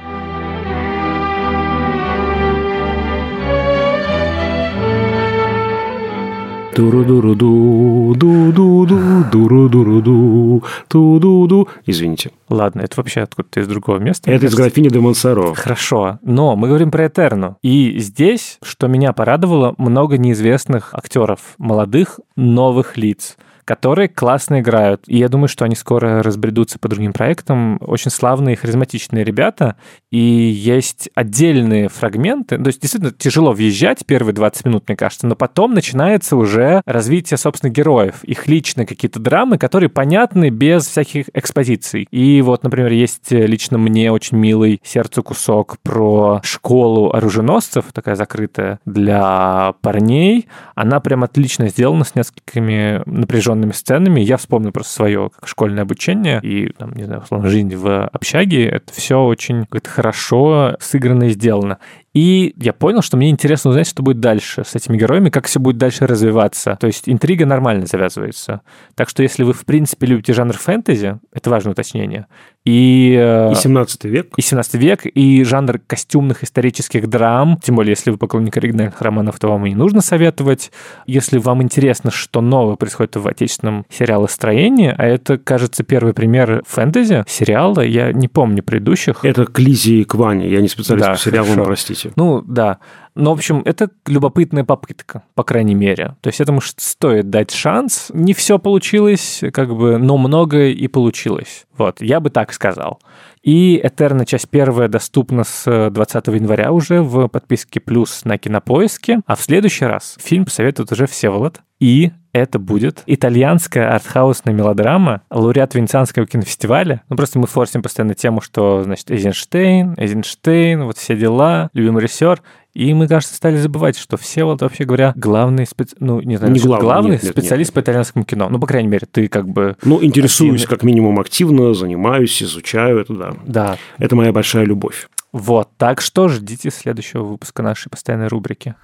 Туру-дуру-ду, ду-ду-ду, дуру-дуру-ду, ту-ду-ду. Извините. Ладно, это вообще откуда-то из другого места. Это из графини де Монсоро. Хорошо, но мы говорим про Этерну. И здесь, что меня порадовало, много неизвестных актеров, молодых, новых лиц которые классно играют. И я думаю, что они скоро разбредутся по другим проектам. Очень славные, харизматичные ребята. И есть отдельные фрагменты. То есть действительно тяжело въезжать первые 20 минут, мне кажется, но потом начинается уже развитие, собственно, героев. Их личные какие-то драмы, которые понятны без всяких экспозиций. И вот, например, есть лично мне очень милый сердцу кусок про школу оруженосцев, такая закрытая для парней. Она прям отлично сделана с несколькими напряженными сценами. Я вспомнил просто свое как школьное обучение и, там, не знаю, условно, жизнь в общаге. Это все очень как-то хорошо сыграно и сделано. И я понял, что мне интересно узнать, что будет дальше с этими героями, как все будет дальше развиваться. То есть интрига нормально завязывается. Так что если вы, в принципе, любите жанр фэнтези, это важное уточнение, и... И 17 век. И 17 век, и жанр костюмных исторических драм, тем более, если вы поклонник оригинальных романов, то вам и не нужно советовать. Если вам интересно, что новое происходит в отечественном сериалостроении, а это, кажется, первый пример фэнтези сериала, я не помню предыдущих. Это к Лизе и к Ване, я не специалист да, по сериалам, хорошо. простите. Ну, да. Но, в общем, это любопытная попытка, по крайней мере. То есть этому стоит дать шанс. Не все получилось, как бы, но многое и получилось. Вот, я бы так сказал. И Этерна часть первая доступна с 20 января уже в подписке плюс на Кинопоиске. А в следующий раз фильм посоветует уже Всеволод. И это будет итальянская артхаусная мелодрама, лауреат Венецианского кинофестиваля. Ну, просто мы форсим постоянно тему, что, значит, Эйзенштейн, Эйзенштейн, вот все дела, любимый режиссер. И мы, кажется, стали забывать, что все вот вообще говоря, главный, специ... ну, не знаю, не главный, главный нет, нет, специалист нет, по итальянскому кино. Ну, по крайней мере, ты как бы... Ну, интересуюсь активно... как минимум активно, занимаюсь, изучаю это, да. Да. Это моя большая любовь. Вот, так что ждите следующего выпуска нашей постоянной рубрики.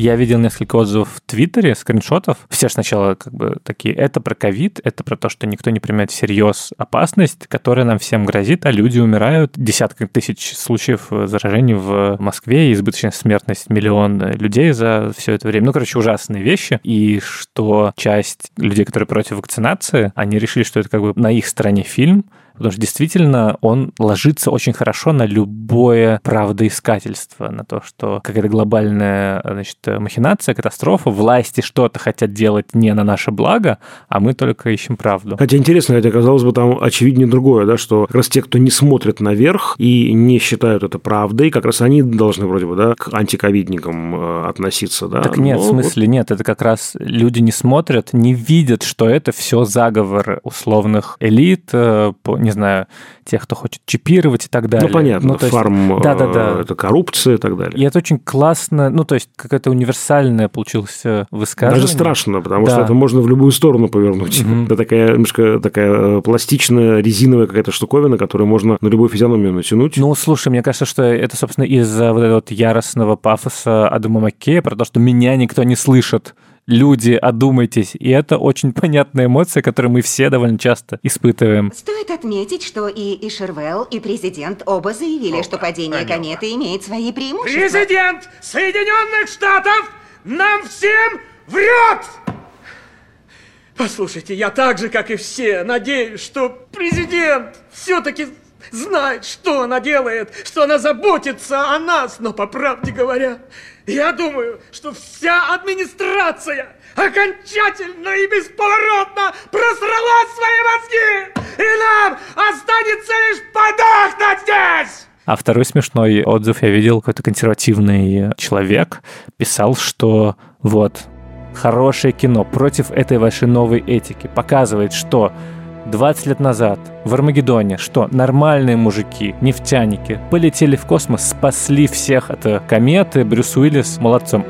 Я видел несколько отзывов в Твиттере, скриншотов. Все сначала как бы такие, это про ковид, это про то, что никто не принимает всерьез опасность, которая нам всем грозит, а люди умирают. Десятки тысяч случаев заражений в Москве, избыточная смертность миллион людей за все это время. Ну, короче, ужасные вещи. И что часть людей, которые против вакцинации, они решили, что это как бы на их стороне фильм, Потому что действительно он ложится очень хорошо на любое правдоискательство, на то, что какая-то глобальная значит, махинация, катастрофа, власти что-то хотят делать не на наше благо, а мы только ищем правду. Хотя интересно, хотя казалось бы там очевиднее другое, да, что как раз те, кто не смотрит наверх и не считают это правдой, как раз они должны вроде бы да, к антиковидникам э, относиться. Да? Так нет, Но в смысле нет, это как раз люди не смотрят, не видят, что это все заговор условных элит, э, не не знаю, тех, кто хочет чипировать и так далее. Ну, понятно, ну, то есть, фарм, да, да, да. это коррупция и так далее. И это очень классно, ну, то есть, какая-то универсальная получилось э, высказывание. Даже страшно, потому да. что это можно в любую сторону повернуть. Угу. Это такая немножко такая э, пластичная, резиновая какая-то штуковина, которую можно на любую физиономию натянуть. Ну, слушай, мне кажется, что это, собственно, из-за вот этого вот яростного пафоса Адама Маккея, про то, что меня никто не слышит люди, одумайтесь. И это очень понятная эмоция, которую мы все довольно часто испытываем. Стоит отметить, что и Ишервелл, и президент оба заявили, Опа, что падение понятно. кометы имеет свои преимущества. Президент Соединенных Штатов нам всем врет! Послушайте, я так же, как и все, надеюсь, что президент все-таки знает, что она делает, что она заботится о нас, но, по правде говоря, я думаю, что вся администрация окончательно и бесповоротно просрала свои мозги, и нам останется лишь подохнуть здесь! А второй смешной отзыв я видел, какой-то консервативный человек писал, что вот, хорошее кино против этой вашей новой этики показывает, что 20 лет назад в Армагеддоне, что нормальные мужики, нефтяники, полетели в космос, спасли всех от э, кометы, Брюс Уиллис молодцом.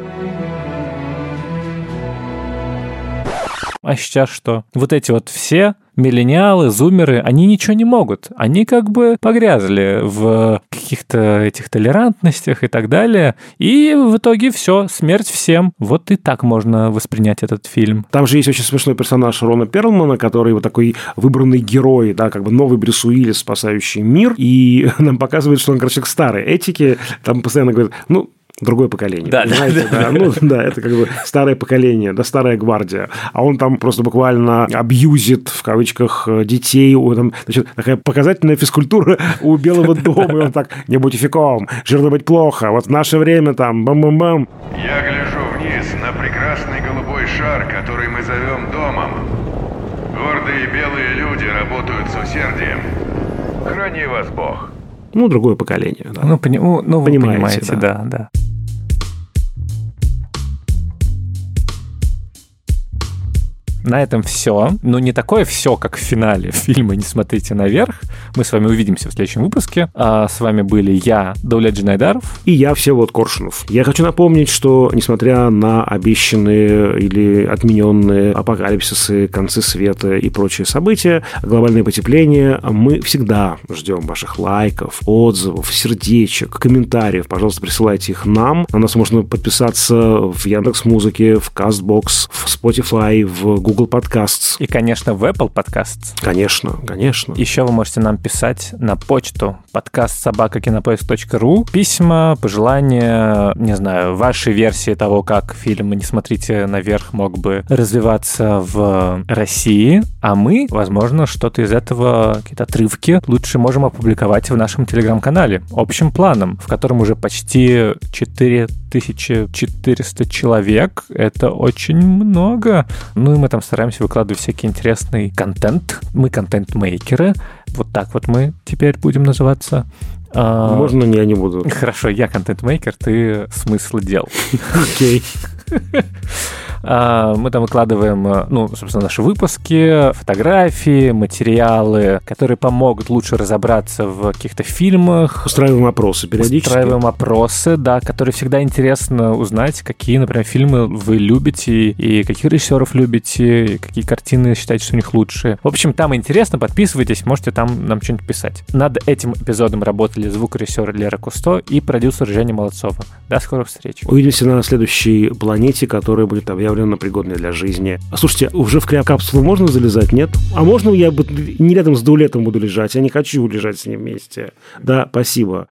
А сейчас что? Вот эти вот все миллениалы, зумеры, они ничего не могут. Они как бы погрязли в каких-то этих толерантностях и так далее. И в итоге все, смерть всем. Вот и так можно воспринять этот фильм. Там же есть очень смешной персонаж Рона Перлмана, который вот такой выбранный герой, да, как бы новый Брюс Уиллис, спасающий мир. И нам показывает, что он, короче, к старой этике. Там постоянно говорит, ну, другое поколение. Да, понимаете? Да, да. Ну, да, это как бы старое поколение, да, старая гвардия. А он там просто буквально абьюзит, в кавычках, детей. Там, значит, такая показательная физкультура у Белого дома. И он так, не будь фиком, жирно быть плохо. Вот в наше время там бам-бам-бам. Я гляжу вниз вниз на прекрасный голубой шар, который мы зовем домом. Гордые белые люди работают с усердием. Храни вас Бог. Ну, другое поколение. Да. Ну, пони- ну, ну, вы Понимаете, понимаете, да. да, да. На этом все. Но не такое все, как в финале фильма «Не смотрите наверх». Мы с вами увидимся в следующем выпуске. А с вами были я, Даулет Джинайдаров. И я Всеволод Коршунов. Я хочу напомнить, что несмотря на обещанные или отмененные апокалипсисы, концы света и прочие события, глобальное потепление, мы всегда ждем ваших лайков, отзывов, сердечек, комментариев. Пожалуйста, присылайте их нам. На нас можно подписаться в Яндекс Музыке, в Castbox, в Spotify, в Google Podcasts. И, конечно, в Apple Podcasts. Конечно, конечно. Еще вы можете нам писать на почту подкаст собакакинопоиск.ру письма, пожелания, не знаю, вашей версии того, как фильм «Не смотрите наверх» мог бы развиваться в России, а мы, возможно, что-то из этого, какие-то отрывки лучше можем опубликовать в нашем телеграм-канале общим планом, в котором уже почти 4400 человек. Это очень много. Ну и мы там стараемся выкладывать всякий интересный контент. Мы контент-мейкеры. Вот так вот мы теперь будем называться. А, Можно я не буду. Хорошо, я контент-мейкер, ты смысл дел. Окей. А, Мы там выкладываем, э, ну, собственно, наши выпуски, фотографии, материалы, которые помогут лучше разобраться в каких-то фильмах. Устраиваем опросы периодически. Устраиваем опросы, да, которые всегда интересно узнать, какие, например, фильмы вы любите, и каких режиссеров любите, и какие картины считаете, что у них лучшие. В общем, там интересно, подписывайтесь, можете там нам что-нибудь писать. Над этим эпизодом работали звукорежиссер Лера Кусто и продюсер Женя Молодцова. До скорых встреч. Увидимся на следующей планете, которая будет объявлена пригодной для жизни. А слушайте, уже в капсулу можно залезать, нет? А можно я буду- не рядом с Дулетом буду лежать? Я не хочу лежать с ним вместе. Да, спасибо.